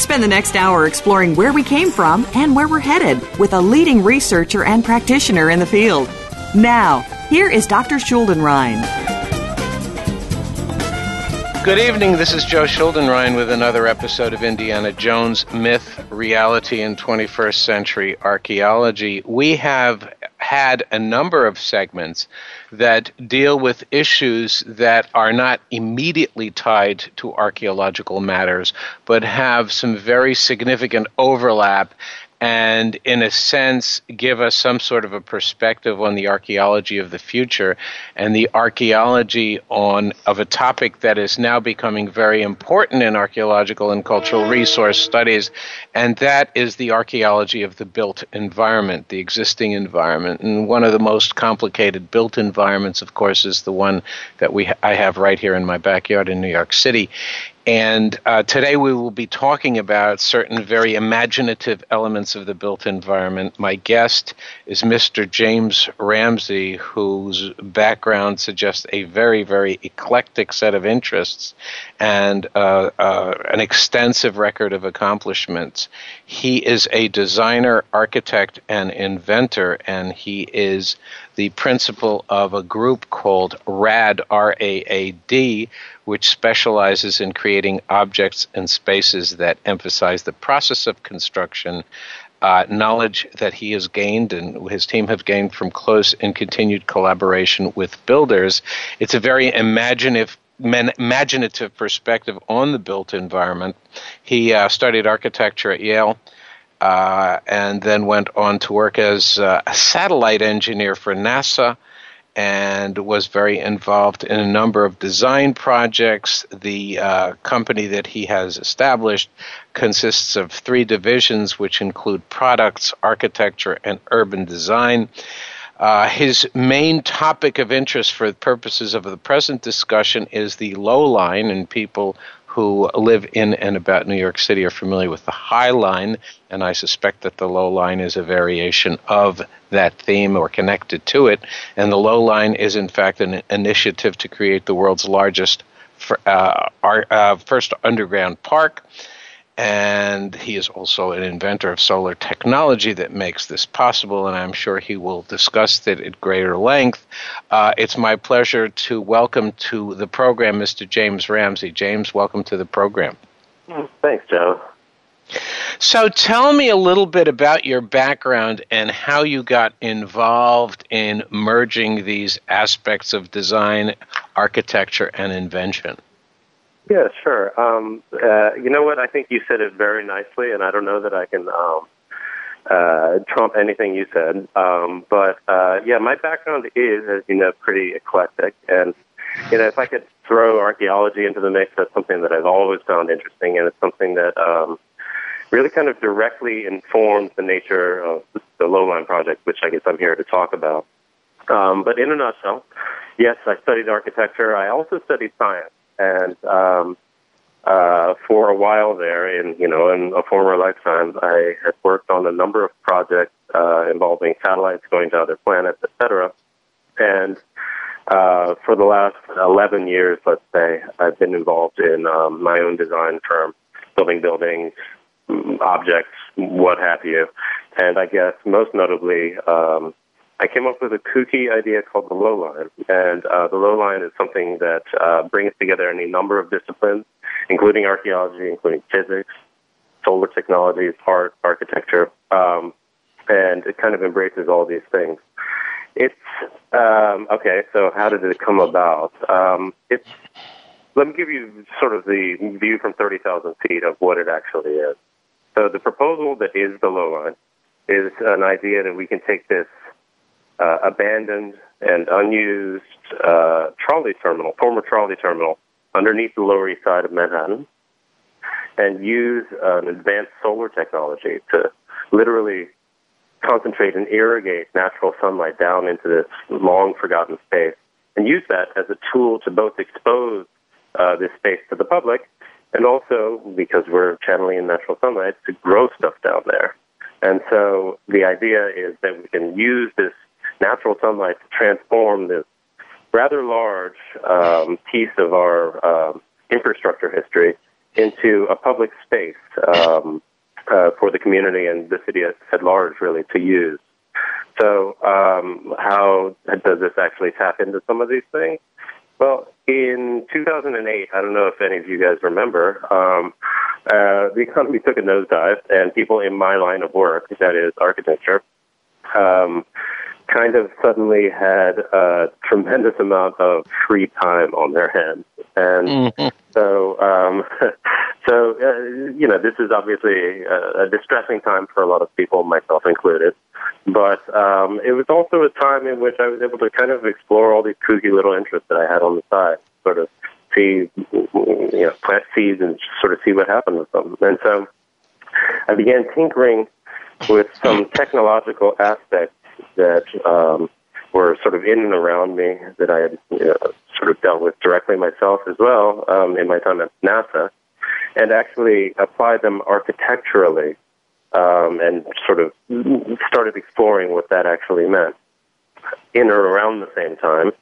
Spend the next hour exploring where we came from and where we're headed with a leading researcher and practitioner in the field. Now, here is Dr. Schuldenrein. Good evening. This is Joe Schuldenrein with another episode of Indiana Jones Myth, Reality, and 21st Century Archaeology. We have had a number of segments that deal with issues that are not immediately tied to archaeological matters, but have some very significant overlap and in a sense give us some sort of a perspective on the archaeology of the future and the archaeology on of a topic that is now becoming very important in archaeological and cultural resource studies and that is the archaeology of the built environment the existing environment and one of the most complicated built environments of course is the one that we I have right here in my backyard in New York City and uh, today we will be talking about certain very imaginative elements of the built environment. My guest is Mr. James Ramsey, whose background suggests a very, very eclectic set of interests and uh, uh, an extensive record of accomplishments. He is a designer, architect, and inventor, and he is the principal of a group called RAAD, R A A D, which specializes in creating objects and spaces that emphasize the process of construction, uh, knowledge that he has gained and his team have gained from close and continued collaboration with builders. It's a very imaginative imaginative perspective on the built environment. He uh, studied architecture at Yale. Uh, and then went on to work as uh, a satellite engineer for NASA and was very involved in a number of design projects. The uh, company that he has established consists of three divisions, which include products, architecture, and urban design. Uh, his main topic of interest for purposes of the present discussion is the low line, and people who live in and about New York City are familiar with the High Line, and I suspect that the Low Line is a variation of that theme or connected to it. And the Low Line is, in fact, an initiative to create the world's largest uh, uh, first underground park and he is also an inventor of solar technology that makes this possible, and I'm sure he will discuss it at greater length. Uh, it's my pleasure to welcome to the program Mr. James Ramsey. James, welcome to the program. Thanks, Joe. So, tell me a little bit about your background and how you got involved in merging these aspects of design, architecture, and invention. Yeah, sure. Um, uh, you know what? I think you said it very nicely, and I don't know that I can um, uh, trump anything you said. Um, but uh, yeah, my background is, as you know, pretty eclectic, and you know, if I could throw archaeology into the mix, that's something that I've always found interesting, and it's something that um, really kind of directly informs the nature of the Lowline project, which I guess I'm here to talk about. Um, but in a nutshell, yes, I studied architecture. I also studied science and um, uh, for a while there, in you know, in a former lifetime, I had worked on a number of projects uh, involving satellites going to other planets, etc. And uh, for the last 11 years, let's say, I've been involved in um, my own design firm, building buildings, objects, what have you. And I guess most notably, um, I came up with a kooky idea called the low line. And uh, the low line is something that uh, brings together any number of disciplines, including archaeology, including physics, solar technologies, art, architecture, um, and it kind of embraces all these things. It's um, okay. So how did it come about? Um, it's let me give you sort of the view from thirty thousand feet of what it actually is. So the proposal that is the low line is an idea that we can take this uh, abandoned and unused uh, trolley terminal, former trolley terminal, underneath the Lower East Side of Manhattan, and use an advanced solar technology to literally concentrate and irrigate natural sunlight down into this long forgotten space, and use that as a tool to both expose uh, this space to the public, and also because we're channeling natural sunlight to grow stuff down there. And so the idea is that we can use this natural sunlight to transform this rather large um, piece of our um, infrastructure history into a public space um, uh, for the community and the city at, at large, really, to use. So, um, how does this actually tap into some of these things? Well, in 2008, I don't know if any of you guys remember, um, uh, the economy took a nosedive, and people in my line of work, that is architecture, um, kind of suddenly had a tremendous amount of free time on their hands, and mm-hmm. so um, so uh, you know this is obviously a, a distressing time for a lot of people, myself included. But um, it was also a time in which I was able to kind of explore all these kooky little interests that I had on the side, sort of see, you know, plant seeds and sort of see what happened with them. And so I began tinkering with some technological aspects that um, were sort of in and around me that I had you know, sort of dealt with directly myself as well um, in my time at NASA, and actually applied them architecturally um, and sort of started exploring what that actually meant. In or around the same time,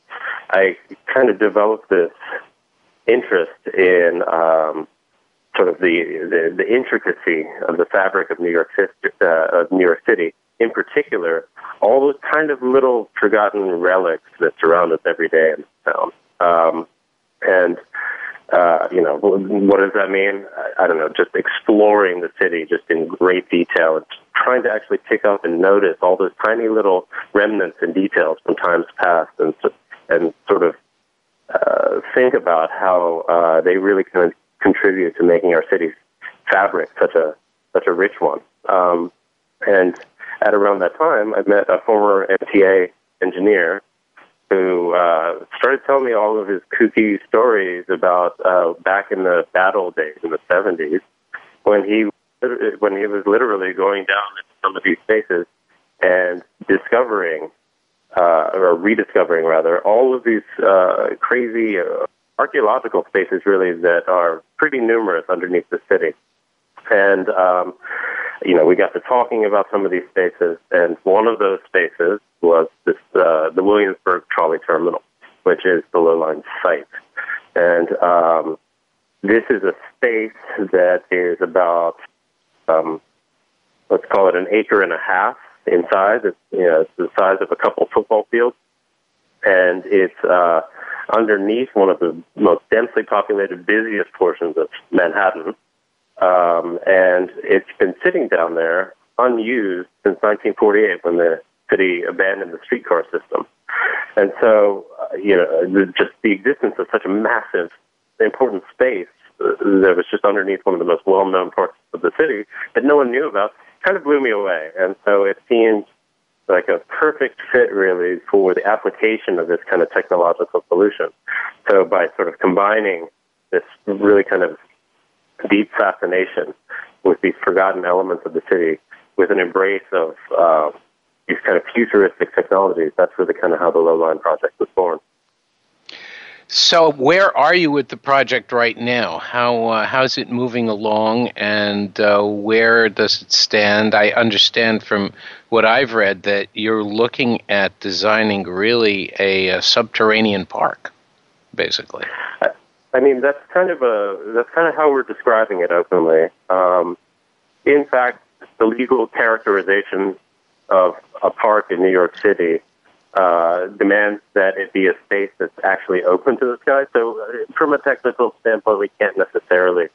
I kind of developed this interest in um, sort of the, the, the intricacy of the fabric of New York uh, of New York City. In particular, all those kind of little forgotten relics that surround us every day in town. Um, and uh, you know, what does that mean? I, I don't know. Just exploring the city just in great detail and trying to actually pick up and notice all those tiny little remnants and details from times past and and sort of uh, think about how uh, they really can contribute to making our city's fabric such a such a rich one. Um, and at around that time, I met a former MTA engineer who uh, started telling me all of his kooky stories about uh, back in the battle days in the 70s when he when he was literally going down into some of these spaces and discovering uh, or rediscovering rather all of these uh, crazy uh, archaeological spaces really that are pretty numerous underneath the city and um, you know, we got to talking about some of these spaces, and one of those spaces was this uh, the Williamsburg Trolley Terminal, which is the low line site, and um, this is a space that is about um, let's call it an acre and a half in size. It's, you know, it's the size of a couple football fields, and it's uh, underneath one of the most densely populated, busiest portions of Manhattan um, and it's been sitting down there unused since 1948 when the city abandoned the streetcar system. And so, uh, you know, just the existence of such a massive, important space uh, that was just underneath one of the most well-known parts of the city that no one knew about kind of blew me away. And so it seemed like a perfect fit, really, for the application of this kind of technological solution. So by sort of combining this really kind of deep fascination with these forgotten elements of the city, with an embrace of uh, these kind of futuristic technologies. That's really kind of how the Low Line project was born. So, where are you with the project right now? How uh, how's it moving along, and uh, where does it stand? I understand from what I've read that you're looking at designing really a, a subterranean park, basically. I mean, that's kind of a that's kind of how we're describing it openly. Um, in fact, the legal characterization of a park in New York City uh, demands that it be a space that's actually open to the sky. So, uh, from a technical standpoint, we can't necessarily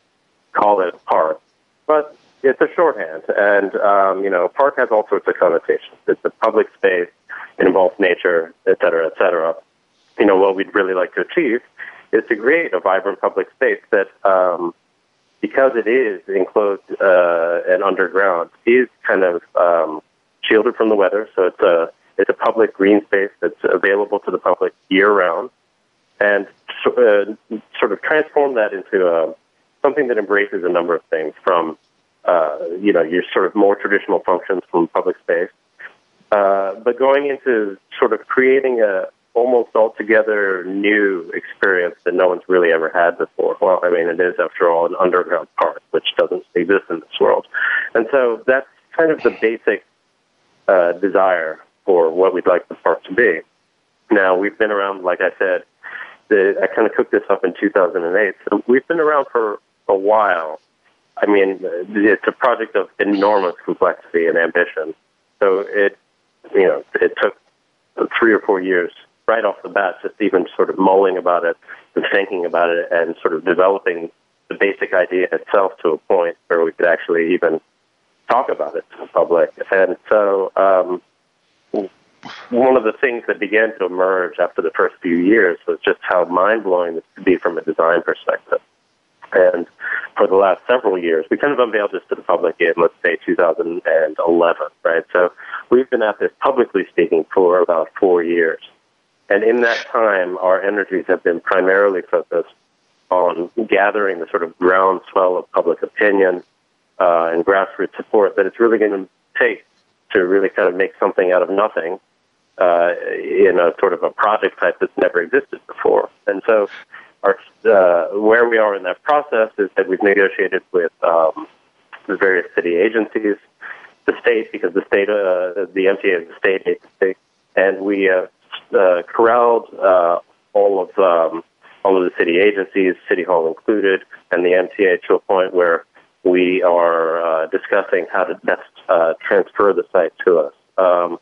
call it a park, but it's a shorthand. And um, you know, park has all sorts of connotations. It's a public space. It involves nature, et cetera, et cetera. You know, what we'd really like to achieve is to create a vibrant public space that, um, because it is enclosed uh, and underground, is kind of um, shielded from the weather. So it's a it's a public green space that's available to the public year round, and uh, sort of transform that into a, uh, something that embraces a number of things from uh, you know your sort of more traditional functions from public space, uh, but going into sort of creating a almost altogether new experience that no one's really ever had before. Well, I mean, it is, after all, an underground park, which doesn't exist in this world. And so that's kind of the basic uh, desire for what we'd like the park to be. Now, we've been around, like I said, the, I kind of cooked this up in 2008. So we've been around for a while. I mean, it's a project of enormous complexity and ambition. So it, you know, it took three or four years right off the bat, just even sort of mulling about it and thinking about it and sort of developing the basic idea itself to a point where we could actually even talk about it to the public. And so, um, one of the things that began to emerge after the first few years was just how mind blowing this could be from a design perspective. And for the last several years, we kind of unveiled this to the public in, let's say, 2011, right? So we've been at this publicly speaking for about four years. And in that time, our energies have been primarily focused on gathering the sort of groundswell of public opinion uh, and grassroots support that it's really going to take to really kind of make something out of nothing uh, in a sort of a project type that's never existed before. And so, our, uh, where we are in that process is that we've negotiated with um, the various city agencies, the state, because the state, uh, the MTA is a state agency, and we uh, uh, corralled uh, all of um, all of the city agencies, City Hall included, and the MTA to a point where we are uh, discussing how to best uh, transfer the site to us. Um,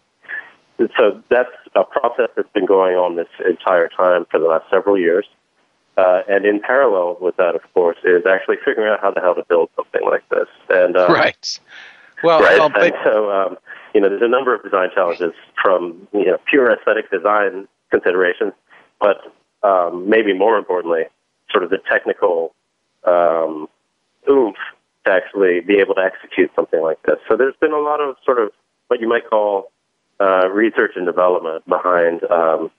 so that's a process that's been going on this entire time for the last several years. Uh, and in parallel with that, of course, is actually figuring out how the hell to build something like this. And uh, right. Well, right? well but, and so um, you know, there's a number of design challenges from you know pure aesthetic design considerations, but um, maybe more importantly, sort of the technical um, oomph to actually be able to execute something like this. So there's been a lot of sort of what you might call uh, research and development behind um,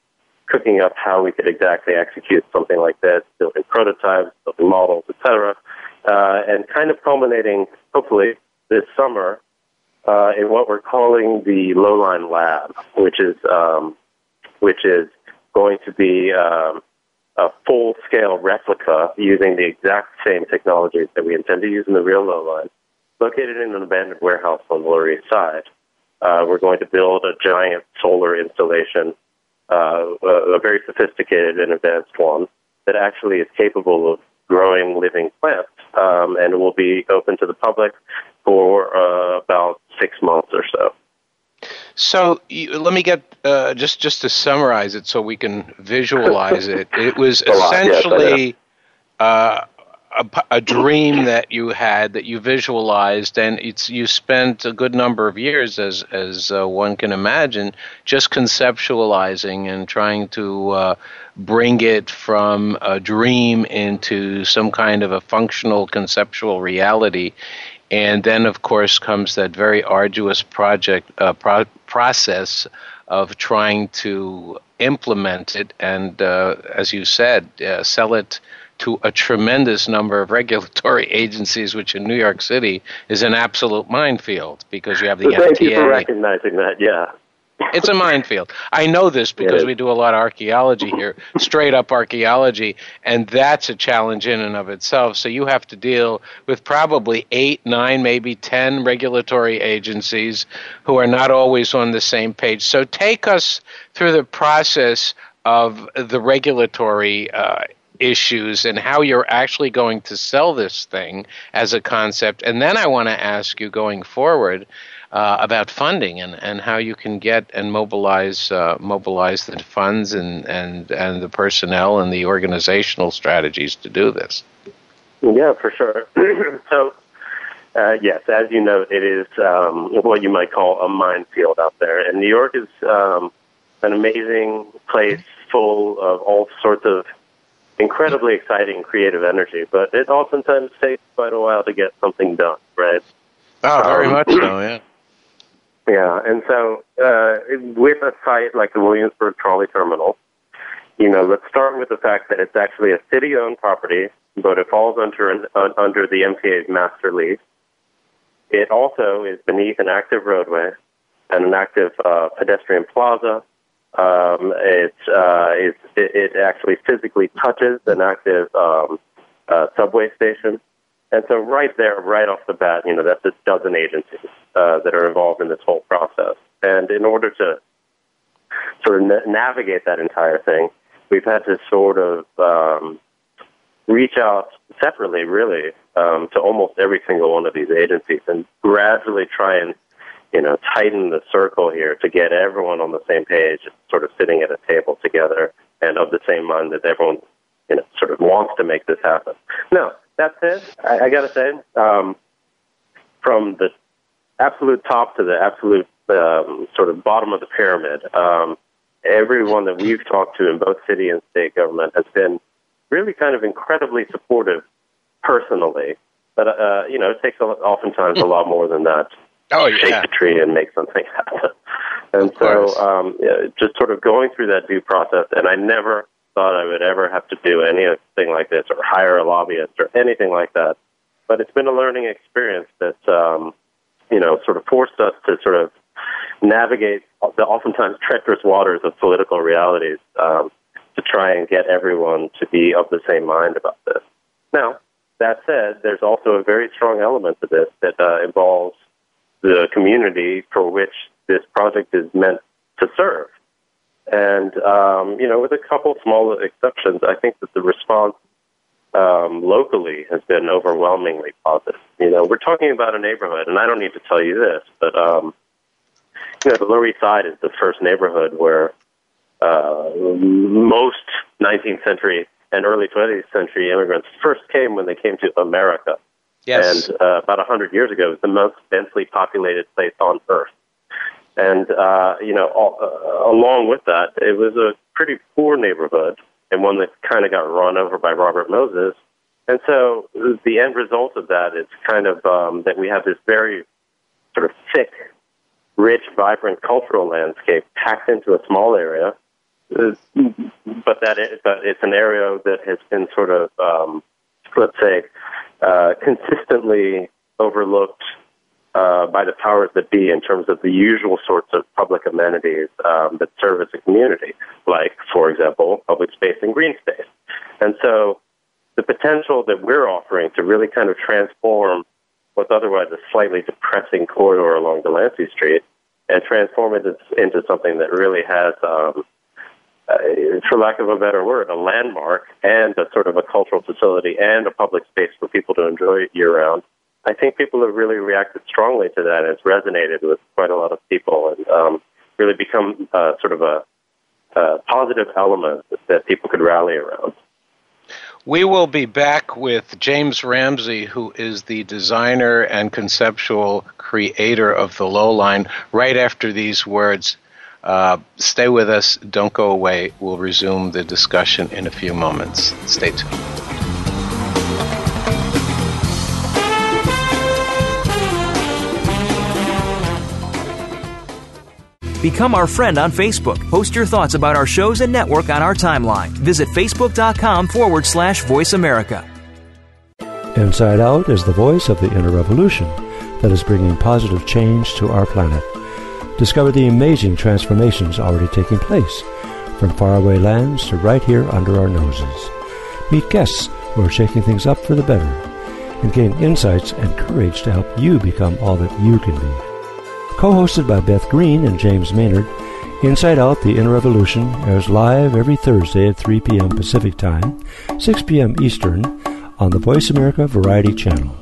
cooking up how we could exactly execute something like this, building prototypes, building models, etc., uh, and kind of culminating, hopefully, this summer uh, in what we're calling the Lowline Lab, which is um, which is going to be um, a full-scale replica using the exact same technologies that we intend to use in the real Lowline, located in an abandoned warehouse on the Lower East Side. Uh, we're going to build a giant solar installation, uh, a, very sophisticated and advanced one that actually is capable of growing living plants, um, and will be open to the public for uh, about six months or so. So you, let me get uh, just just to summarize it, so we can visualize it. It was essentially uh, a, a, dream that you had that you visualized, and it's you spent a good number of years, as as uh, one can imagine, just conceptualizing and trying to uh, bring it from a dream into some kind of a functional conceptual reality. And then, of course, comes that very arduous project uh, pro- process of trying to implement it and, uh, as you said, uh, sell it to a tremendous number of regulatory agencies, which in New York City is an absolute minefield because you have the well, Thank you for recognizing that. Yeah. It's a minefield. I know this because we do a lot of archaeology here, straight up archaeology, and that's a challenge in and of itself. So you have to deal with probably eight, nine, maybe ten regulatory agencies who are not always on the same page. So take us through the process of the regulatory uh, issues and how you're actually going to sell this thing as a concept. And then I want to ask you going forward uh, about funding and, and how you can get and mobilize uh, mobilize the funds and, and, and the personnel and the organizational strategies to do this. Yeah, for sure. so, uh, yes, as you know, it is um, what you might call a minefield out there. And New York is um, an amazing place full of all sorts of incredibly exciting creative energy, but it oftentimes takes quite a while to get something done, right? Oh, very um, much so, yeah. Yeah, and so uh, with a site like the Williamsburg Trolley Terminal, you know, let's start with the fact that it's actually a city-owned property, but it falls under uh, under the MTA's master lease. It also is beneath an active roadway and an active uh, pedestrian plaza. Um, it, uh, it, it actually physically touches an active um, uh, subway station. And so right there, right off the bat, you know, that's a dozen agencies uh, that are involved in this whole process. And in order to sort of na- navigate that entire thing, we've had to sort of um, reach out separately, really, um, to almost every single one of these agencies and gradually try and, you know, tighten the circle here to get everyone on the same page, sort of sitting at a table together and of the same mind that everyone, you know, sort of wants to make this happen. Now, that said, I, I got to say, um, from the absolute top to the absolute um, sort of bottom of the pyramid, um, everyone that we've talked to in both city and state government has been really kind of incredibly supportive personally. But, uh, you know, it takes a, oftentimes a lot more than that. Oh, yeah. Shake the tree and make something happen. And so, um, yeah, just sort of going through that due process, and I never thought I would ever have to do anything like this or hire a lobbyist or anything like that. But it's been a learning experience that, um, you know, sort of forced us to sort of navigate the oftentimes treacherous waters of political realities um, to try and get everyone to be of the same mind about this. Now, that said, there's also a very strong element to this that uh, involves the community for which this project is meant to serve. And, um, you know, with a couple small exceptions, I think that the response um, locally has been overwhelmingly positive. You know, we're talking about a neighborhood, and I don't need to tell you this, but, um, you know, the Lower East Side is the first neighborhood where uh, most 19th century and early 20th century immigrants first came when they came to America. Yes. And uh, about 100 years ago, it was the most densely populated place on Earth. And, uh, you know, all, uh, along with that, it was a pretty poor neighborhood and one that kind of got run over by Robert Moses. And so the end result of that is kind of um, that we have this very sort of thick, rich, vibrant cultural landscape packed into a small area. But that it, but it's an area that has been sort of, um, let's say, uh, consistently overlooked uh, by the powers that be in terms of the usual sorts of public amenities um, that service a community, like, for example, public space and green space. And so the potential that we're offering to really kind of transform what's otherwise a slightly depressing corridor along Delancey Street and transform it into something that really has, um, uh, for lack of a better word, a landmark and a sort of a cultural facility and a public space for people to enjoy year round I think people have really reacted strongly to that. It's resonated with quite a lot of people and um, really become uh, sort of a, a positive element that people could rally around. We will be back with James Ramsey, who is the designer and conceptual creator of the Low Line, right after these words. Uh, stay with us. Don't go away. We'll resume the discussion in a few moments. Stay tuned. Become our friend on Facebook. Post your thoughts about our shows and network on our timeline. Visit facebook.com forward slash voice America. Inside Out is the voice of the inner revolution that is bringing positive change to our planet. Discover the amazing transformations already taking place, from faraway lands to right here under our noses. Meet guests who are shaking things up for the better, and gain insights and courage to help you become all that you can be. Co hosted by Beth Green and James Maynard, Inside Out, The Inner Revolution airs live every Thursday at 3 p.m. Pacific Time, 6 p.m. Eastern, on the Voice America Variety Channel.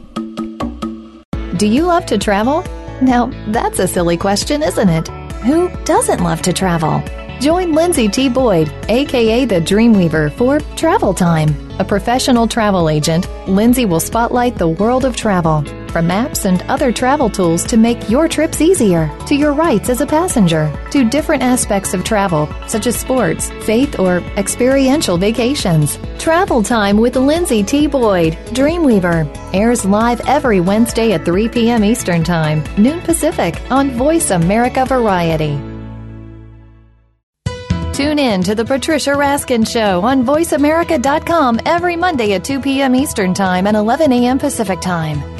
Do you love to travel? Now, that's a silly question, isn't it? Who doesn't love to travel? Join Lindsay T. Boyd, aka the Dreamweaver, for Travel Time. A professional travel agent, Lindsay will spotlight the world of travel, from maps and other travel tools to make your trips easier, to your rights as a passenger, to different aspects of travel, such as sports, faith, or experiential vacations. Travel Time with Lindsay T. Boyd, Dreamweaver, airs live every Wednesday at 3 p.m. Eastern Time, noon Pacific, on Voice America Variety. Tune in to the Patricia Raskin Show on VoiceAmerica.com every Monday at 2 p.m. Eastern Time and 11 a.m. Pacific Time.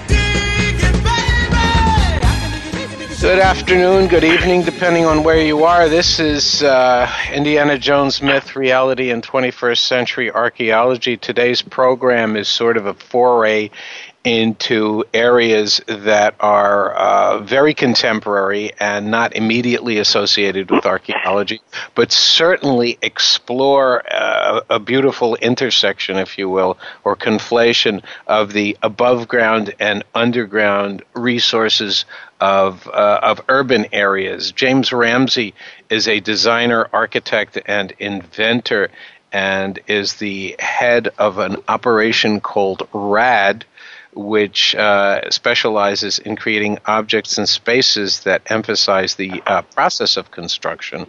Good afternoon, good evening, depending on where you are. This is uh, Indiana Jones Myth, Reality, and 21st Century Archaeology. Today's program is sort of a foray into areas that are uh, very contemporary and not immediately associated with archaeology, but certainly explore uh, a beautiful intersection, if you will, or conflation of the above ground and underground resources of, uh, of urban areas. James Ramsey is a designer, architect, and inventor, and is the head of an operation called RAAD, which uh, specializes in creating objects and spaces that emphasize the uh, process of construction.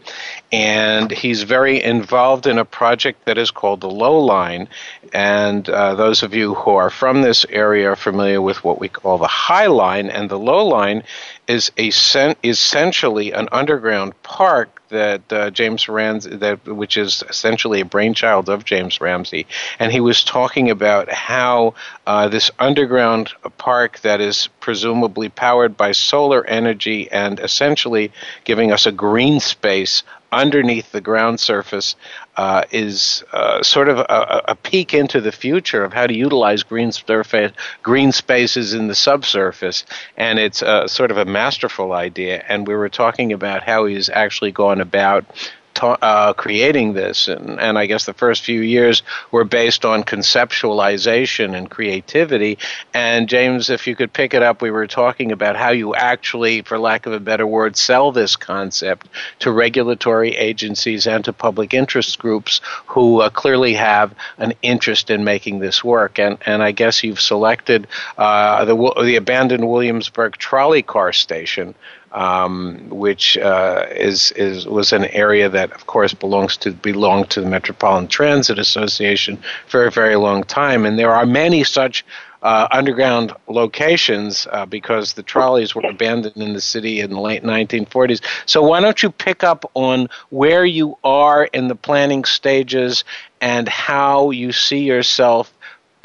And he's very involved in a project that is called the Low Line. And uh, those of you who are from this area are familiar with what we call the High Line. And the Low Line is a sen- essentially an underground park that uh, James Ramsey, that which is essentially a brainchild of James Ramsey, and he was talking about how uh, this underground park that is presumably powered by solar energy and essentially giving us a green space underneath the ground surface uh, is uh, sort of a, a, peek into the future of how to utilize green surface, green spaces in the subsurface, and it's a, sort of a masterful idea. And we were talking about how he's actually gone about ta- uh, creating this, and, and I guess the first few years were based on conceptualization and creativity. And James, if you could pick it up, we were talking about how you actually, for lack of a better word, sell this concept to regulatory agencies and to public interest groups who uh, clearly have an interest in making this work. And and I guess you've selected uh, the the abandoned Williamsburg trolley car station um, which uh, is is was an area that, of course, belongs to belonged to the Metropolitan Transit Association for a very long time, and there are many such. Uh, underground locations uh, because the trolleys were abandoned in the city in the late 1940s. So, why don't you pick up on where you are in the planning stages and how you see yourself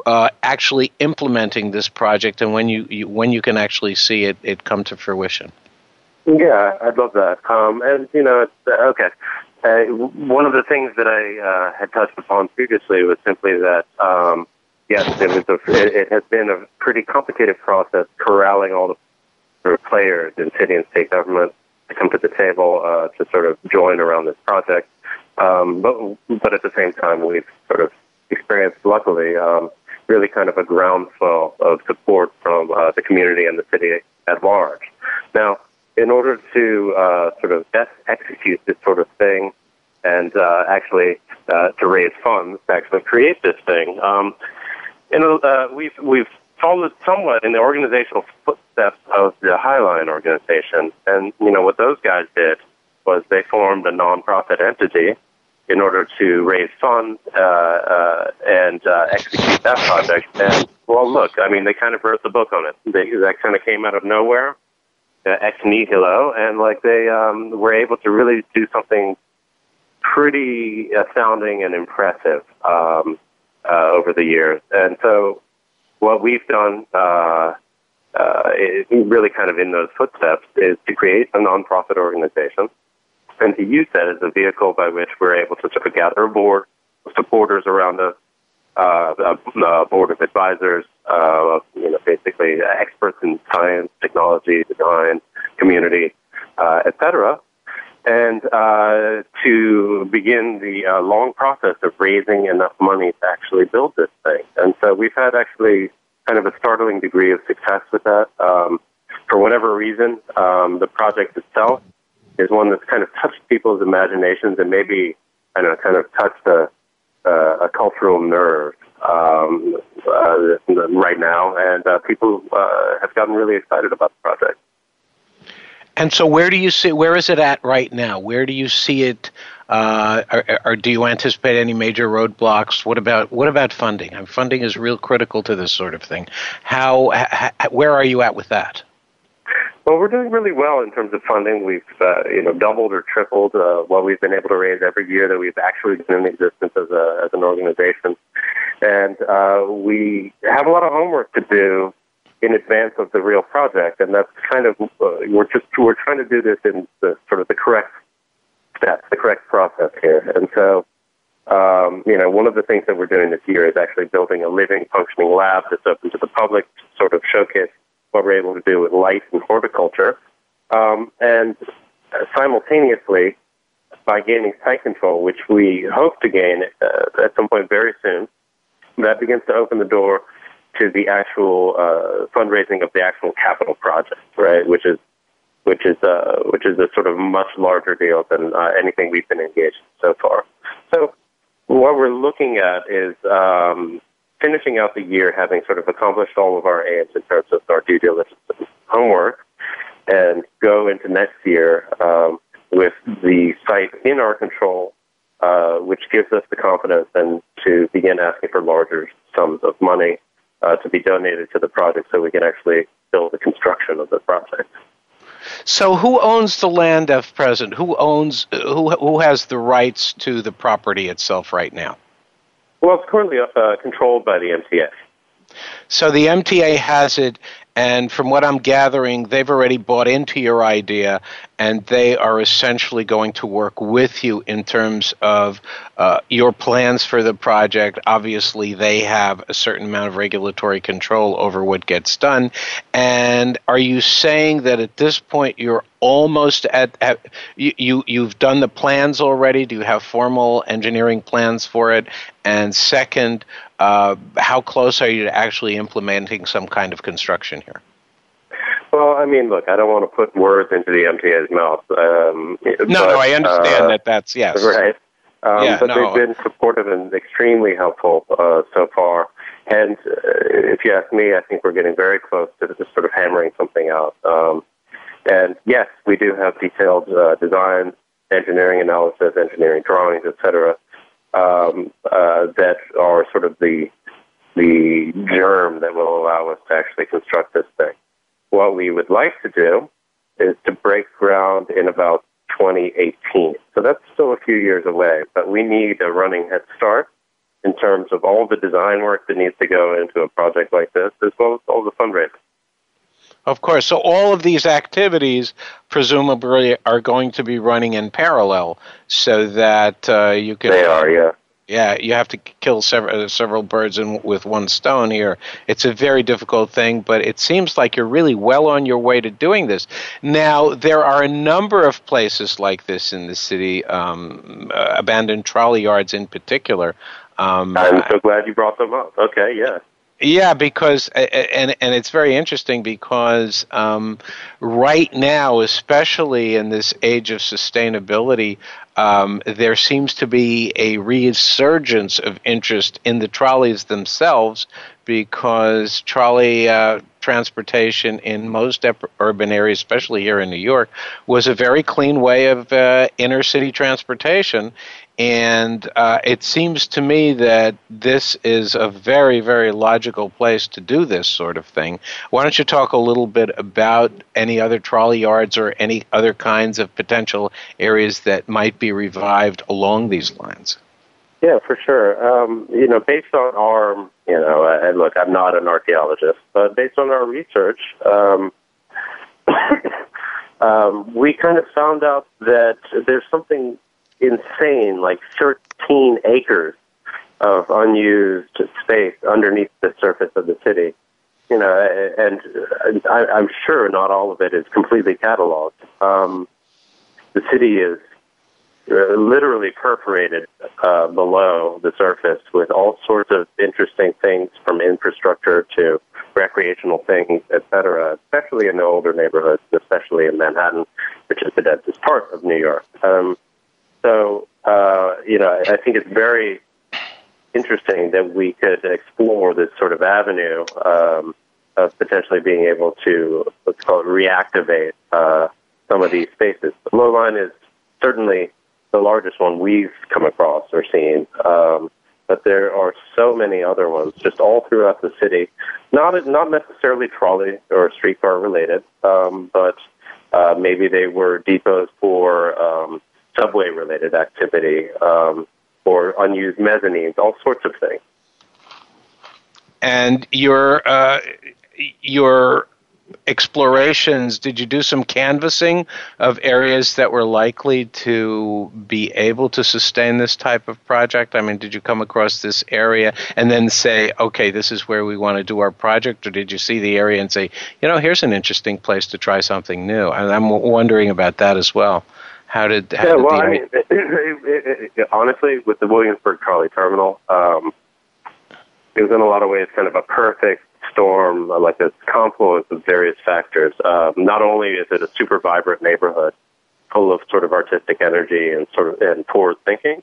uh, actually implementing this project and when you, you, when you can actually see it, it come to fruition? Yeah, I'd love that. Um, and you know, uh, okay. Uh, one of the things that I uh, had touched upon previously was simply that um, yes, it was a, it, it has been a pretty complicated process corralling all the players in city and state government to come to the table uh, to sort of join around this project. Um, but but at the same time, we've sort of experienced, luckily, um, really kind of a groundswell of support from uh, the community and the city at large. Now, in order to uh, sort of best execute this sort of thing and uh, actually uh, to raise funds to actually create this thing, um, know, uh, we've we've followed somewhat in the organizational footsteps of the Highline organization, and you know what those guys did was they formed a nonprofit entity in order to raise funds uh, uh, and uh, execute that project. And well, look, I mean, they kind of wrote the book on it. They, that kind of came out of nowhere, uh, ex nihilo, and like they um, were able to really do something pretty astounding and impressive um, uh, over the years. And so, what we've done. Uh, uh, really kind of in those footsteps is to create a nonprofit organization and to use that as a vehicle by which we're able to sort of gather a board of supporters around us, uh, a, a board of advisors, uh, you know, basically experts in science, technology, design, community, uh, etc., and uh, to begin the uh, long process of raising enough money to actually build this thing. And so we've had actually kind of a startling degree of success with that. Um, for whatever reason, um, the project itself is one that's kind of touched people's imaginations and maybe, I don't know, kind of touched a, uh, a cultural nerve um, uh, right now, and uh, people uh, have gotten really excited about the project. And so, where do you see? Where is it at right now? Where do you see it? Uh, or, or, do you anticipate any major roadblocks? What about what about funding? I mean, funding is real critical to this sort of thing. How, ha, where are you at with that? Well, we're doing really well in terms of funding. We've uh, you know doubled or tripled uh, what we've been able to raise every year that we've actually been in existence as a as an organization, and uh, we have a lot of homework to do in advance of the real project, and that's kind of uh, we're just we're trying to do this in the sort of the correct steps, the correct process here, and so. Um, you know, one of the things that we're doing this year is actually building a living, functioning lab that's open to the public, to sort of showcase what we're able to do with light and horticulture. Um, and simultaneously, by gaining site control, which we hope to gain uh, at some point very soon, that begins to open the door to the actual uh, fundraising of the actual capital project, right? Which is which is uh, which is a sort of much larger deal than uh, anything we've been engaged in so far. So what we're looking at is um, finishing out the year having sort of accomplished all of our aims in terms of our due diligence homework, and go into next year um, with the site in our control, uh, which gives us the confidence then to begin asking for larger sums of money uh, to be donated to the project so we can actually build the construction of the project. So, who owns the land at present? Who owns who who has the rights to the property itself right now? Well, it's currently uh, controlled by the MTA. So the MTA has it, and from what I'm gathering, they've already bought into your idea, and they are essentially going to work with you in terms of uh, your plans for the project. Obviously, they have a certain amount of regulatory control over what gets done. And are you saying that at this point you're almost at, at you, you you've done the plans already? Do you have formal engineering plans for it? And second, uh, how close are you to actually implementing some kind of construction here? Well, I mean, look, I don't want to put words into the MTA's mouth. Um, no, but, no, I understand uh, that. That's yes, right. Um, yeah, but no. they've been supportive and extremely helpful uh, so far. And uh, if you ask me, I think we're getting very close to just sort of hammering something out. Um, and yes, we do have detailed uh, designs, engineering analysis, engineering drawings, etc um, uh, that are sort of the the germ that will allow us to actually construct this thing. What we would like to do is to break ground in about 2018. So that's still a few years away, but we need a running head start in terms of all the design work that needs to go into a project like this, as well as all the fundraising. Of course. So all of these activities presumably are going to be running in parallel, so that uh, you can. They are, yeah. Yeah, you have to kill several uh, several birds in, with one stone here. It's a very difficult thing, but it seems like you're really well on your way to doing this. Now, there are a number of places like this in the city, um, uh, abandoned trolley yards in particular. Um, I'm so glad you brought them up. Okay, yeah. Yeah, because and and it's very interesting because um, right now, especially in this age of sustainability, um, there seems to be a resurgence of interest in the trolleys themselves because trolley uh, transportation in most urban areas, especially here in New York, was a very clean way of uh, inner city transportation. And uh, it seems to me that this is a very, very logical place to do this sort of thing. Why don't you talk a little bit about any other trolley yards or any other kinds of potential areas that might be revived along these lines? Yeah, for sure. Um, you know, based on our, you know, and look, I'm not an archaeologist, but based on our research, um, um, we kind of found out that there's something insane, like 13 acres of unused space underneath the surface of the city. You know, and I'm sure not all of it is completely cataloged. Um, the city is uh, literally perforated uh, below the surface with all sorts of interesting things from infrastructure to recreational things, et cetera, especially in the older neighborhoods, especially in Manhattan, which is the densest part of New York. Um, so, uh, you know, I think it's very interesting that we could explore this sort of avenue um, of potentially being able to, let's call it, reactivate uh, some of these spaces. The low line is certainly the largest one we've come across or seen. Um, but there are so many other ones just all throughout the city. Not not necessarily trolley or streetcar related, um, but uh, maybe they were depots for um, subway related activity um, or unused mezzanines, all sorts of things. And your uh, your explorations, did you do some canvassing of areas that were likely to be able to sustain this type of project? I mean, did you come across this area and then say, okay, this is where we want to do our project? Or did you see the area and say, you know, here's an interesting place to try something new? And I'm wondering about that as well. How did, how yeah, did well, the, I mean, it, it, it, honestly, with the Williamsburg Trolley Terminal, um, it was in a lot of ways kind of a perfect storm, uh, like a confluence of various factors. Um, not only is it a super vibrant neighborhood, full of sort of artistic energy and sort of and forward thinking,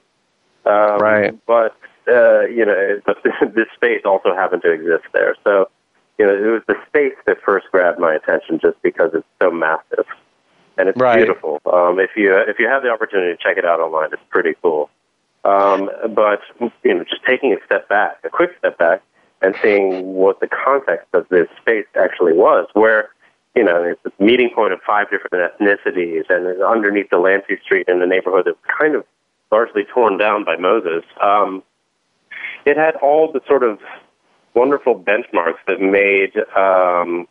um, right? But uh, you know, but this space also happened to exist there. So, you know, it was the space that first grabbed my attention, just because it's so massive and it's right. beautiful. Um, if you if you have the opportunity to check it out online, it's pretty cool. Um, but you know, just taking a step back, a quick step back, and seeing what the context of this space actually was, where you know it's a meeting point of five different ethnicities, and underneath Delancey Street in a neighborhood that's kind of largely torn down by Moses. Um, it had all the sort of wonderful benchmarks that made um,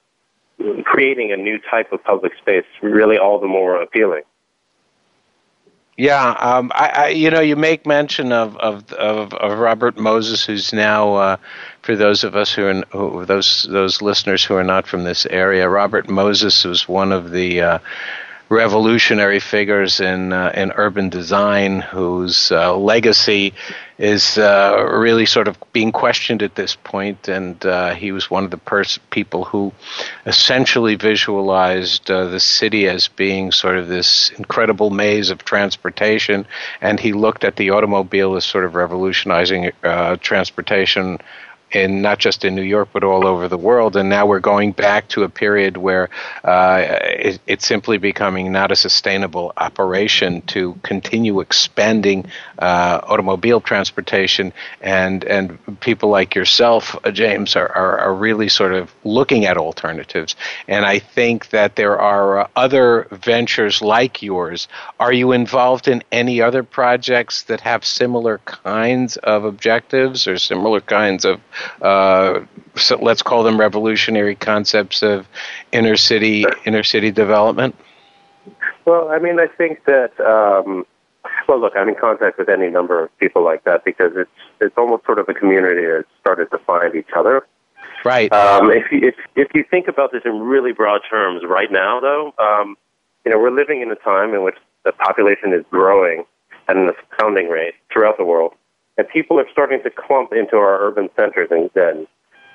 creating a new type of public space really all the more appealing. Yeah, um, I, I, you know, you make mention of, of of, of Robert Moses, who's now, uh, for those of us who are who, those those listeners who are not from this area, Robert Moses was one of the uh, revolutionary figures in uh, in urban design whose uh, legacy is uh, really sort of being questioned at this point. And uh, he was one of the pers- people who essentially visualized uh, the city as being sort of this incredible maze of transportation. And he looked at the automobile as sort of revolutionizing uh, transportation in not just in New York but all over the world. And now we're going back to a period where uh, it, it's simply becoming not a sustainable operation to continue expanding uh, automobile transportation. And and people like yourself, uh, James, are, are, are really sort of looking at alternatives. And I think that there are uh, other ventures like yours. Are you involved in any other projects that have similar kinds of objectives or similar kinds of uh, so let's call them revolutionary concepts of inner city inner city development? Well, I mean, I think that. Um, well, look, I'm in contact with any number of people like that because it's it's almost sort of a community that started to find each other. Right. Um, if you, if if you think about this in really broad terms, right now, though, um, you know, we're living in a time in which the population is growing at an astounding rate throughout the world and people are starting to clump into our urban centers and, and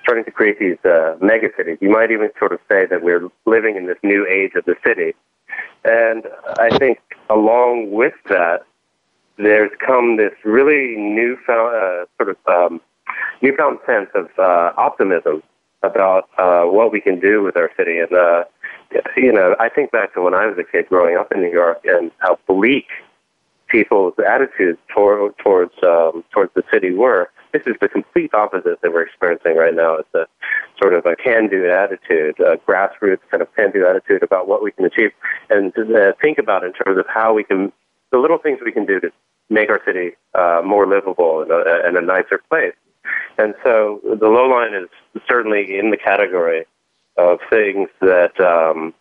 starting to create these uh, mega cities. You might even sort of say that we're living in this new age of the city. And I think along with that, there's come this really newfound uh, sort of um, newfound sense of uh, optimism about uh, what we can do with our city. And uh, you know, I think back to when I was a kid growing up in New York and how bleak people's attitudes toward, towards um, towards the city were. This is the complete opposite that we're experiencing right now. It's a sort of a can-do attitude, a grassroots kind of can-do attitude about what we can achieve, and uh, think about in terms of how we can, the little things we can do to make our city uh, more livable and a, and a nicer place. And so the low line is certainly in the category of things that um,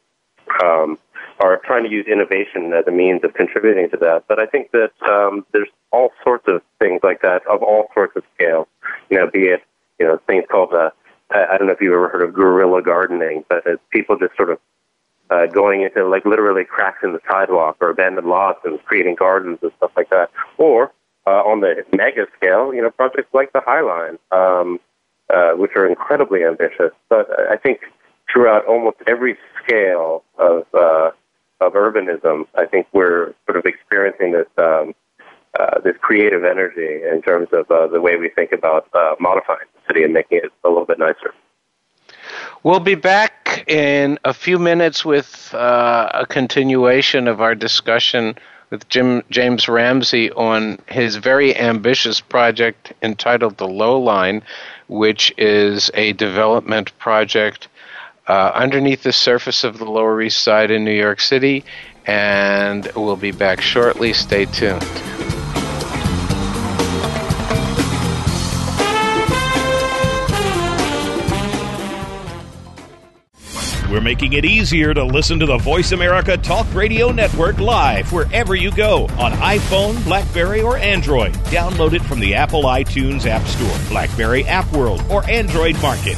um, are trying to use innovation as a means of contributing to that. But I think that um, there's all sorts of things like that of all sorts of scale. You know, be it you know things called uh, I don't know if you've ever heard of guerrilla gardening, but it's people just sort of uh, going into like literally cracks in the sidewalk or abandoned lots and creating gardens and stuff like that. Or uh, on the mega scale, you know, projects like the High Line, um, uh, which are incredibly ambitious. But I think throughout almost every scale of uh, of urbanism, I think we're sort of experiencing this um, uh, this creative energy in terms of uh, the way we think about uh, modifying the city and making it a little bit nicer. We'll be back in a few minutes with uh, a continuation of our discussion with Jim James Ramsey on his very ambitious project entitled The Low Line, which is a development project uh, underneath the surface of the Lower East Side in New York City. And we'll be back shortly. Stay tuned. We're making it easier to listen to the Voice America Talk Radio Network live wherever you go on iPhone, Blackberry, or Android. Download it from the Apple iTunes App Store, Blackberry App World, or Android Market.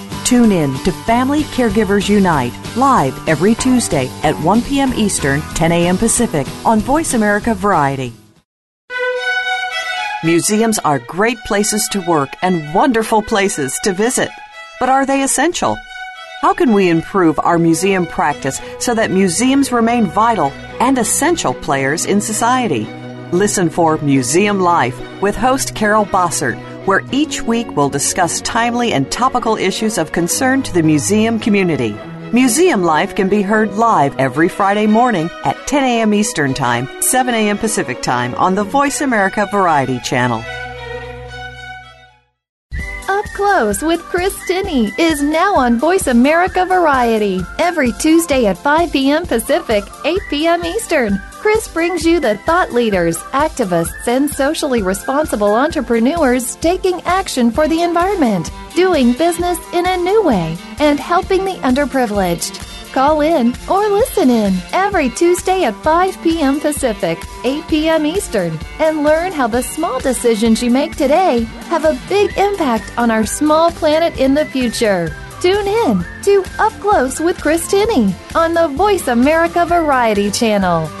Tune in to Family Caregivers Unite live every Tuesday at 1 p.m. Eastern, 10 a.m. Pacific on Voice America Variety. Museums are great places to work and wonderful places to visit. But are they essential? How can we improve our museum practice so that museums remain vital and essential players in society? Listen for Museum Life with host Carol Bossert where each week we'll discuss timely and topical issues of concern to the museum community. Museum Life can be heard live every Friday morning at 10 a.m. Eastern Time, 7 a.m. Pacific Time on the Voice America Variety Channel. Up Close with Chris Tinney is now on Voice America Variety every Tuesday at 5 p.m. Pacific, 8 p.m. Eastern. Chris brings you the thought leaders, activists, and socially responsible entrepreneurs taking action for the environment, doing business in a new way, and helping the underprivileged. Call in or listen in every Tuesday at 5 p.m. Pacific, 8 p.m. Eastern, and learn how the small decisions you make today have a big impact on our small planet in the future. Tune in to Up Close with Chris Tinney on the Voice America Variety Channel.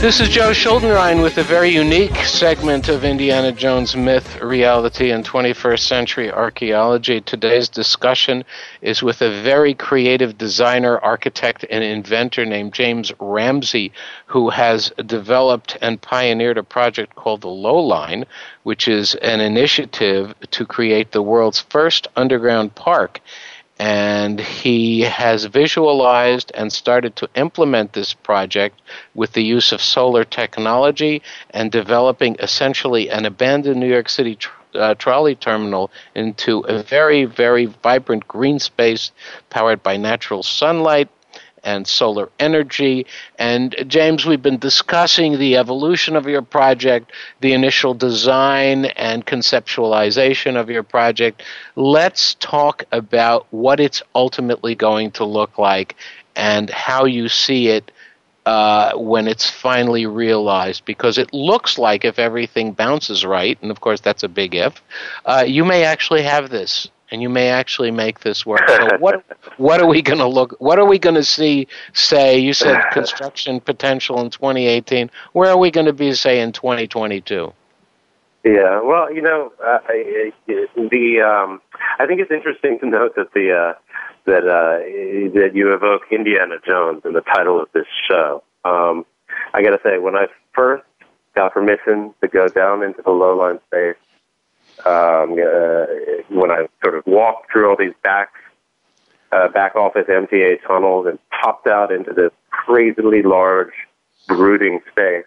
This is Joe Schuldenrein with a very unique segment of Indiana Jones myth, reality, and 21st century archaeology. Today's discussion is with a very creative designer, architect, and inventor named James Ramsey, who has developed and pioneered a project called the Low Line, which is an initiative to create the world's first underground park and he has visualized and started to implement this project with the use of solar technology and developing essentially an abandoned New York City tr- uh, trolley terminal into a very, very vibrant green space powered by natural sunlight and solar energy. And James, we've been discussing the evolution of your project, the initial design and conceptualization of your project. Let's talk about what it's ultimately going to look like and how you see it uh, when it's finally realized, because it looks like if everything bounces right, and of course that's a big if, uh, you may actually have this and you may actually make this work. So what what are we going to look? What are we going to see? Say you said construction potential in 2018. Where are we going to be? Say in 2022. Yeah, well, you know, uh, the um, I think it's interesting to note that the uh, that uh, that you evoke Indiana Jones in the title of this show. Um, I got to say, when I first got permission to go down into the lowline space um, uh, when I sort of walked through all these back uh, back office MTA tunnels and popped out into this crazily large, brooding space,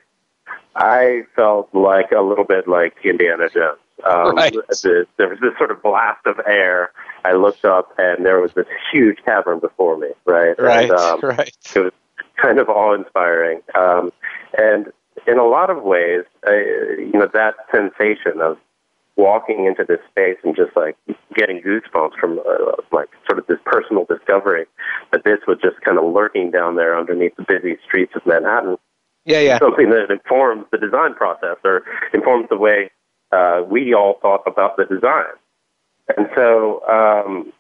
I felt like a little bit like Indiana Jones. Um, right. the, there was this sort of blast of air. I looked up and there was this huge cavern before me. Right. Right. And, um, right. It was kind of awe-inspiring. Um, and in a lot of ways, uh, you know, that sensation of walking into this space and just like getting goosebumps from uh, like sort of this personal discovery that this was just kind of lurking down there underneath the busy streets of Manhattan. Yeah, yeah. Something that informs the design process or informs the way uh, we all thought about the design. And so, um,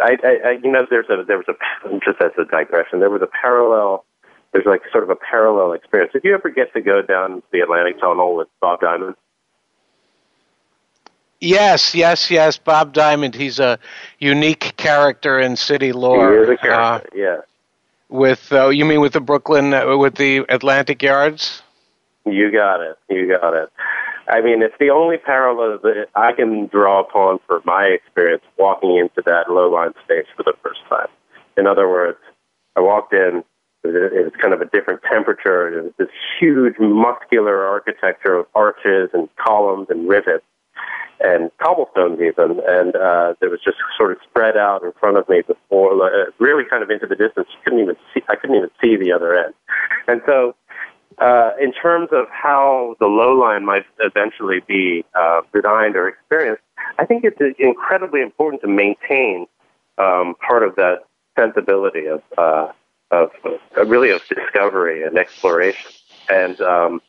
I, I, I, you know, there's a there was a just as a digression. There was a parallel there's like sort of a parallel experience. Did you ever get to go down the Atlantic Tunnel with Bob Diamond? Yes, yes, yes. Bob Diamond. He's a unique character in city lore. He is a character. Uh, yeah. With uh, you mean with the Brooklyn uh, with the Atlantic Yards? You got it. You got it. I mean, it's the only parallel that I can draw upon for my experience walking into that low line space for the first time. In other words, I walked in, it was kind of a different temperature. It was this huge muscular architecture of arches and columns and rivets and cobblestones even, and uh, was just sort of spread out in front of me before, uh, really kind of into the distance. You couldn't even see. I couldn't even see the other end. And so, uh, in terms of how the low line might eventually be uh, designed or experienced, I think it's incredibly important to maintain um, part of that sensibility of uh, of uh, really of discovery and exploration, and um,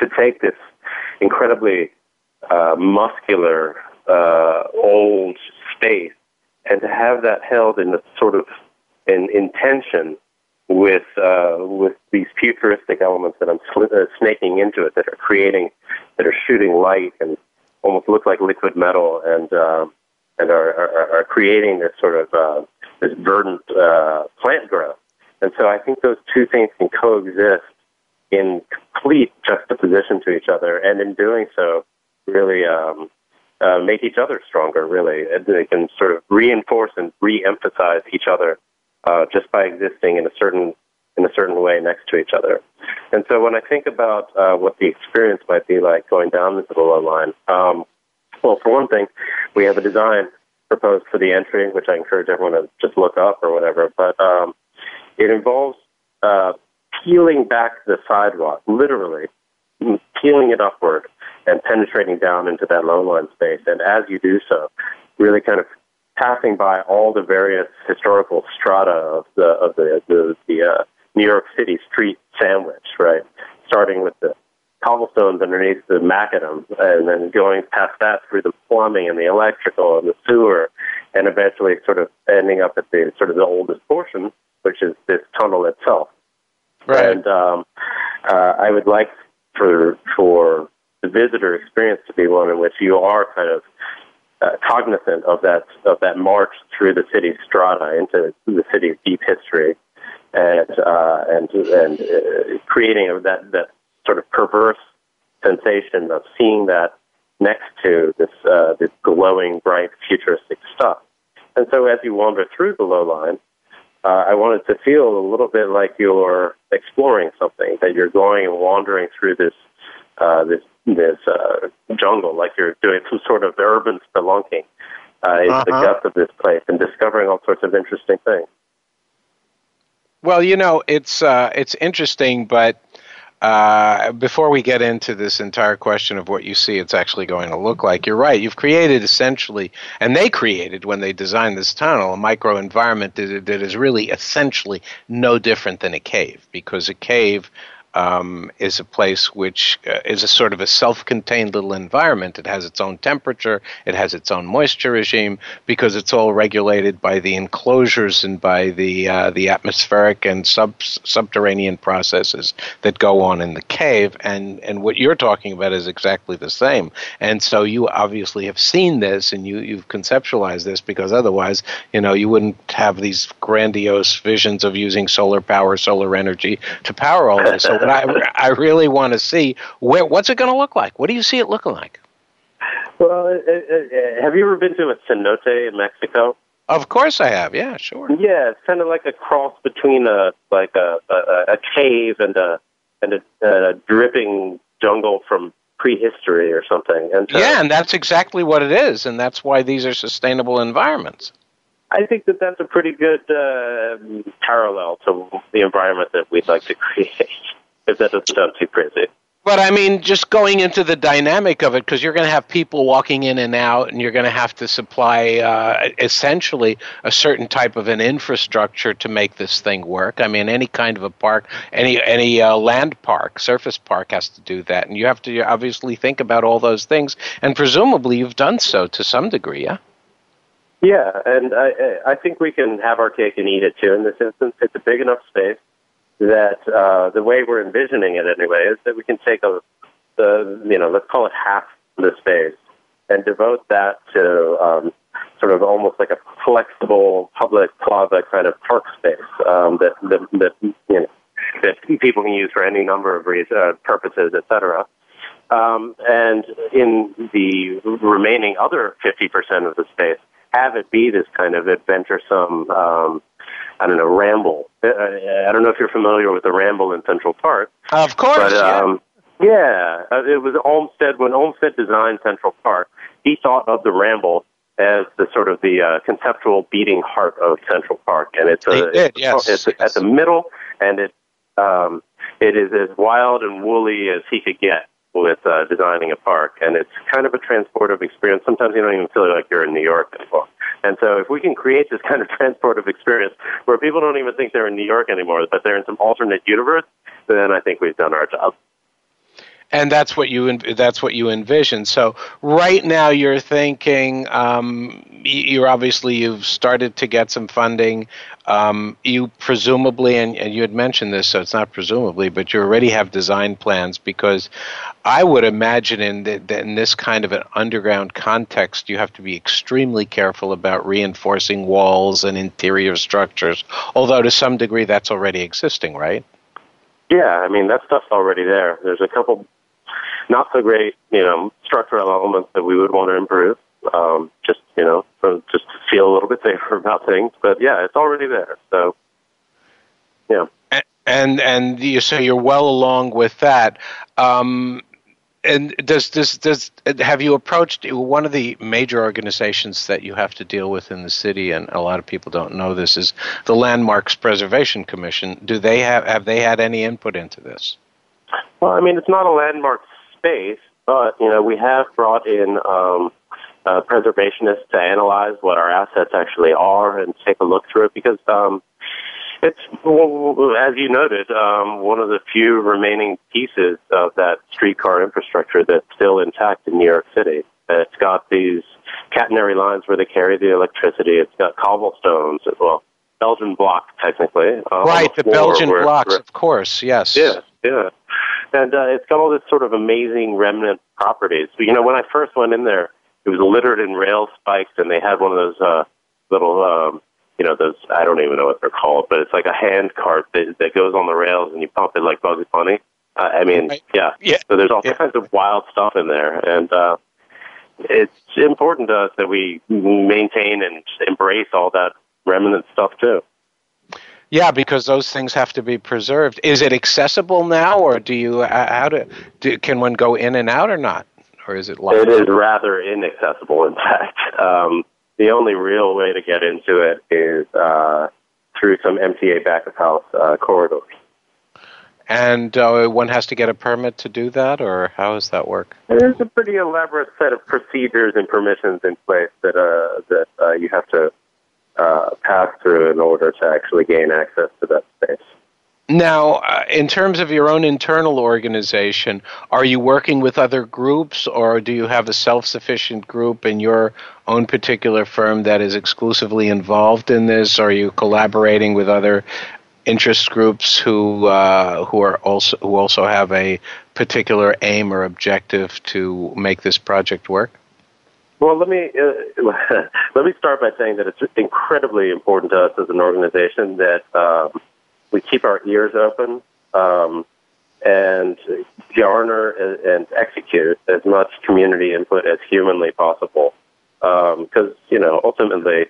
to take this incredibly uh, muscular uh, old space, and to have that held in a sort of in, in tension with uh, with these futuristic elements that I'm sl- uh, snaking into it, that are creating, that are shooting light and almost look like liquid metal, and uh, and are, are, are creating this sort of uh, this verdant uh, plant growth. And so I think those two things can coexist in complete juxtaposition to each other, and in doing so, really um, uh, make each other stronger. Really, they can sort of reinforce and re-emphasize each other uh, just by existing in a certain in a certain way next to each other. And so, when I think about uh, what the experience might be like going down the low line, um, well, for one thing, we have a design proposed for the entry, which I encourage everyone to just look up or whatever. But um, it involves uh, peeling back the sidewalk, literally peeling it upward and penetrating down into that low line space. And as you do so, really kind of passing by all the various historical strata of the of the the, the uh, New York City street sandwich, right? Starting with the cobblestones underneath the macadam, and then going past that through the plumbing and the electrical and the sewer, and eventually sort of ending up at the sort of the oldest portion, which is this tunnel itself. Right. And um, uh, I would like for for the visitor experience to be one in which you are kind of uh, cognizant of that of that march through the city's strata into the city's deep history, and uh, and and uh, creating that that sort of perverse sensation of seeing that next to this uh, this glowing, bright, futuristic stuff. And so, as you wander through the low line, uh, I wanted to feel a little bit like you're exploring something, that you're going and wandering through this uh, this this uh, jungle, like you're doing some sort of urban spelunking uh, into uh-huh. the depth of this place and discovering all sorts of interesting things. Well, you know, it's uh, it's interesting, but uh, before we get into this entire question of what you see it's actually going to look like, you're right. You've created essentially, and they created when they designed this tunnel, a microenvironment that, that is really essentially no different than a cave, because a cave um, is a place which uh, is a sort of a self-contained little environment. It has its own temperature, it has its own moisture regime because it's all regulated by the enclosures and by the uh, the atmospheric and sub subterranean processes that go on in the cave. And and what you're talking about is exactly the same. And so you obviously have seen this and you you've conceptualized this because otherwise, you know, you wouldn't have these grandiose visions of using solar power, solar energy to power all this. So I, I really want to see where, what's it going to look like. What do you see it looking like? Well, uh, uh, uh, have you ever been to a cenote in Mexico? Of course I have. Yeah, sure. Yeah, it's kind of like a cross between a like a a, a cave and a and a, a dripping jungle from prehistory or something. And so, yeah, and that's exactly what it is, and that's why these are sustainable environments. I think that that's a pretty good uh, parallel to the environment that we'd like to create if that doesn't sound too crazy. But I mean, just going into the dynamic of it, because you're going to have people walking in and out, and you're going to have to supply uh, essentially a certain type of an infrastructure to make this thing work. I mean, any kind of a park, any any uh, land park, surface park has to do that, and you have to obviously think about all those things. And presumably, you've done so to some degree, yeah. Yeah, and I I think we can have our cake and eat it too. In this instance, it's a big enough space that uh, the way we're envisioning it anyway is that we can take a the you know let's call it half the space and devote that to um, sort of almost like a flexible public plaza kind of park space um, that, that that you know that people can use for any number of reasons, uh, purposes, etc. Um, and in the remaining other 50% of the space, have it be this kind of adventuresome um, I don't know, ramble. Uh, I don't know if you're familiar with the ramble in Central Park. Of course. But, um, yeah. yeah, it was Olmsted when Olmsted designed Central Park. He thought of the ramble as the sort of the uh, conceptual beating heart of Central Park, and it's a did, yes, it's yes. at the middle, and it um, it is as wild and woolly as he could get with uh, designing a park, and it's kind of a transportive experience. Sometimes you don't even feel like you're in New York anymore. And so, if we can create this kind of transportive experience where people don't even think they're in New York anymore, but they're in some alternate universe, then I think we've done our job and that's what you that's what you envision. So right now you're thinking um, you're obviously you've started to get some funding. Um, you presumably, and, and, you had mentioned this, so it's not presumably, but you already have design plans because I would imagine in, the, in this kind of an underground context, you have to be extremely careful about reinforcing walls and interior structures. Although to some degree that's already existing, right? Yeah, I mean that stuff's already there. There's a couple not so great, you know, structural elements that we would want to improve. Um, just you know, just to feel a little bit safer about things. But yeah, it's already there. So yeah. And and you, so you're well along with that. Um, and does does does have you approached one of the major organizations that you have to deal with in the city and a lot of people don't know this is the landmarks preservation commission do they have have they had any input into this well i mean it's not a landmark space, but you know we have brought in um, uh, preservationists to analyze what our assets actually are and take a look through it because um, it's as you noted um, one of the few remaining pieces of that streetcar infrastructure that's still intact in New York City. It's got these catenary lines where they carry the electricity. It's got cobblestones as well Belgian block, technically. Uh, right, the, the Belgian blocks, of course. Yes. Yeah, yeah. And uh, it's got all this sort of amazing remnant properties. You know, when I first went in there, it was littered in rail spikes, and they had one of those uh, little, um, you know, those I don't even know what they're called, but it's like a hand cart that, that goes on the rails, and you pump it like Bugs Bunny. Uh, I mean, right. yeah. yeah. So there's all yeah. kinds of wild stuff in there, and uh, it's important to us that we maintain and embrace all that remnant stuff too. Yeah, because those things have to be preserved. Is it accessible now, or do you how to do, can one go in and out or not, or is it locked? It is rather inaccessible. In fact, um, the only real way to get into it is uh, through some MTA back of house uh, corridors. And uh, one has to get a permit to do that, or how does that work? There's a pretty elaborate set of procedures and permissions in place that uh, that uh, you have to uh, pass through in order to actually gain access to that space. Now, uh, in terms of your own internal organization, are you working with other groups, or do you have a self-sufficient group in your own particular firm that is exclusively involved in this? Are you collaborating with other interest groups who uh, who are also who also have a particular aim or objective to make this project work? Well, let me uh, let me start by saying that it's incredibly important to us as an organization that um, we keep our ears open um, and garner and execute as much community input as humanly possible. Because um, you know, ultimately,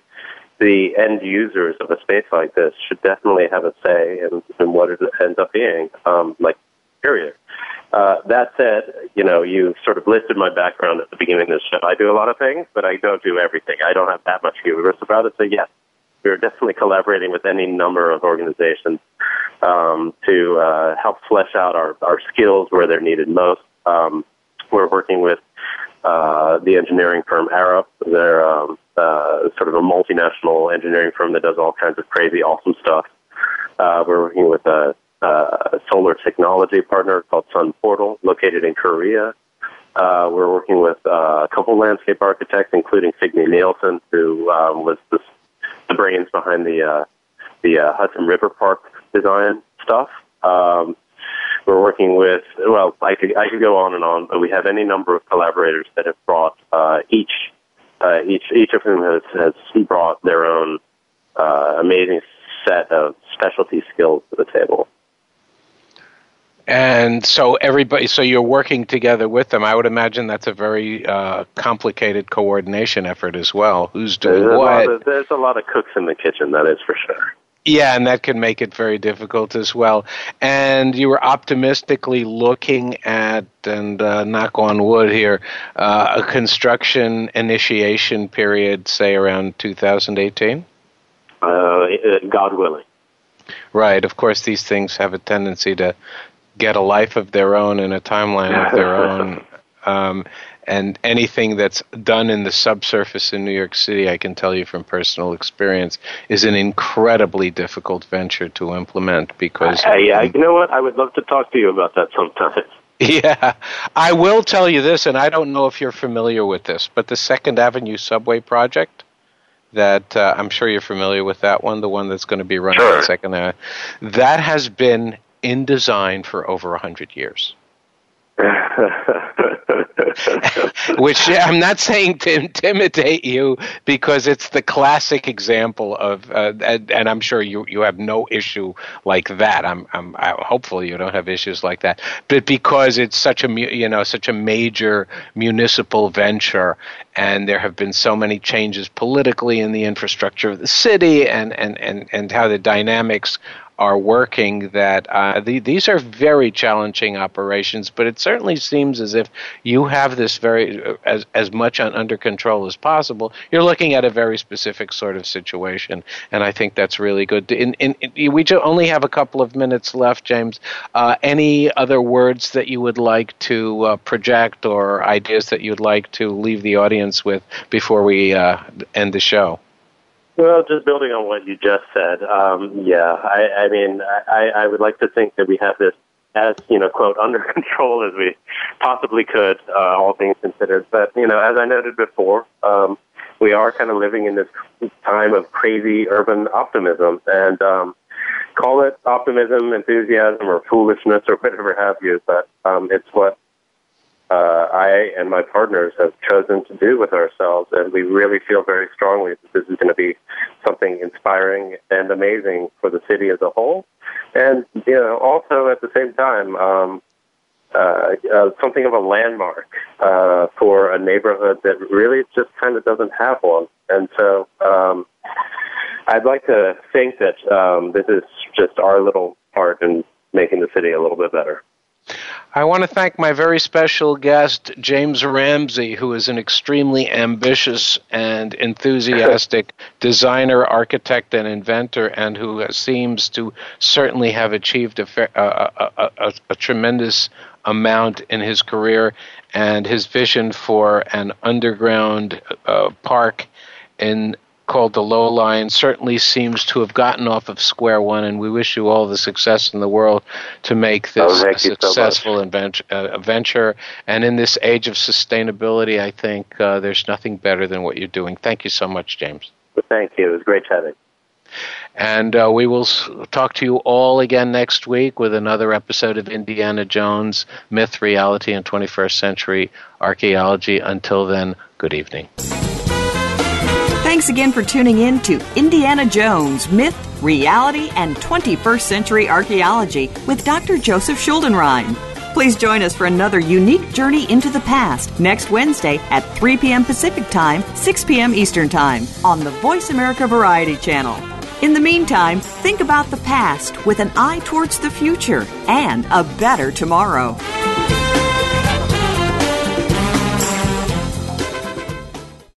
the end users of a space like this should definitely have a say in, in what it ends up being. Um, like, period. Uh, that said, you know, you sort of listed my background at the beginning of the show. I do a lot of things, but I don't do everything. I don't have that much hubris about it. So yes, we're definitely collaborating with any number of organizations um, to uh, help flesh out our, our skills where they're needed most. Um, we're working with uh, the engineering firm Arup. They're um, uh, sort of a multinational engineering firm that does all kinds of crazy, awesome stuff. Uh, we're working with a, a solar technology partner called Sun Portal, located in Korea. Uh, we're working with uh, a couple landscape architects, including Signe Nielsen, who um, was the, the brains behind the uh, the uh, Hudson River Park design stuff. Um, we're working with well, I could I could go on and on, but we have any number of collaborators that have brought uh, each uh, each each of whom has has brought their own uh, amazing set of specialty skills to the table. And so everybody, so you're working together with them. I would imagine that's a very uh, complicated coordination effort as well. Who's doing there's what? A of, there's a lot of cooks in the kitchen, that is for sure. Yeah, and that can make it very difficult as well. And you were optimistically looking at, and uh, knock on wood here, uh, a construction initiation period, say around 2018? Uh, God willing. Right. Of course, these things have a tendency to get a life of their own and a timeline of their own. Um, and anything that's done in the subsurface in New York City, I can tell you from personal experience, is an incredibly difficult venture to implement because. Uh, yeah, you know what? I would love to talk to you about that sometime. Yeah, I will tell you this, and I don't know if you're familiar with this, but the Second Avenue subway project. That uh, I'm sure you're familiar with that one, the one that's going to be running sure. on Second Avenue. That has been in design for over a hundred years. Which I'm not saying to intimidate you because it's the classic example of, uh, and, and, I'm sure you you have no issue like that. I'm I'm I, hopefully you don't have issues like that, but because it's such a you know such a major municipal venture, and there have been so many changes politically in the infrastructure of the city, and and and and how the dynamics are working that uh, the, these are very challenging operations, but it certainly seems as if you have this very uh, as as much on, under control as possible. You're looking at a very specific sort of situation, and I think that's really good. In, in, in we only have a couple of minutes left, James. Uh, any other words that you would like to uh, project or ideas that you'd like to leave the audience with before we uh, end the show? Well, just building on what you just said, um, yeah, I, I mean, I, I would like to think that we have this as, you know, quote, under control as we possibly could, uh, all things considered. But, you know, as I noted before, um, we are kind of living in this time of crazy urban optimism. And um, call it optimism, enthusiasm, or foolishness, or whatever have you, but um, it's what uh, I and my partners have chosen to do with ourselves, and we really feel very strongly that this is going to be something inspiring and amazing for the city as a whole, and you know, also at the same time, um, uh, uh, something of a landmark uh, for a neighborhood that really just kind of doesn't have one, and so. Um, I'd like to think that um, this is just our little part in making the city a little bit better. I want to thank my very special guest, James Ramsey, who is an extremely ambitious and enthusiastic designer, architect, and inventor, and who seems to certainly have achieved a, a, a, a tremendous amount in his career. And his vision for an underground uh, park in called the Low Line certainly seems to have gotten off of square one, and we wish you all the success in the world to make this oh, a successful so adventure, uh, venture. And in this age of sustainability, I think uh, there's nothing better than what you're doing. Thank you so much, James. Well, thank you. It was great chatting. And uh, we will talk to you all again next week with another episode of Indiana Jones Myth, Reality, and 21st Century Archaeology. Until then, good evening. Thanks again for tuning in to Indiana Jones Myth, Reality, and 21st Century Archaeology with Dr. Joseph Schuldenrein. Please join us for another unique journey into the past next Wednesday at 3 p.m. Pacific Time, 6 p.m. Eastern Time on the Voice America Variety Channel. In the meantime, think about the past with an eye towards the future and a better tomorrow.